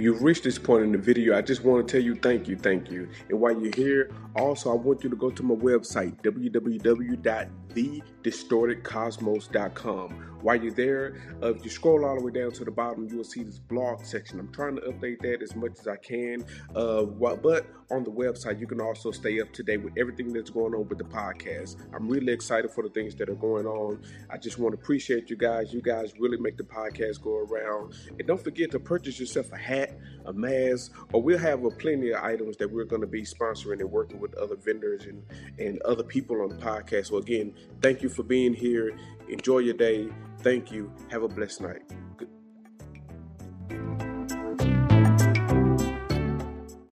you've reached this point in the video, I just want to tell you thank you, thank you. And while you're here, also I want you to go to my website, www.thedistortedcosmos.com. While you're there, uh, if you scroll all the way down to the bottom, you will see this blog section. I'm trying to update that as much as I can. Uh, but on the website, you can also stay up to date with everything that's going on with the podcast. I'm really excited for the things that are going on. I just want to appreciate you guys. You guys really make the podcast go around. And don't forget to purchase yourself a hat, a mask, or we'll have a plenty of items that we're going to be sponsoring and working with other vendors and, and other people on the podcast. So, again, thank you for being here. Enjoy your day. Thank you. Have a blessed night.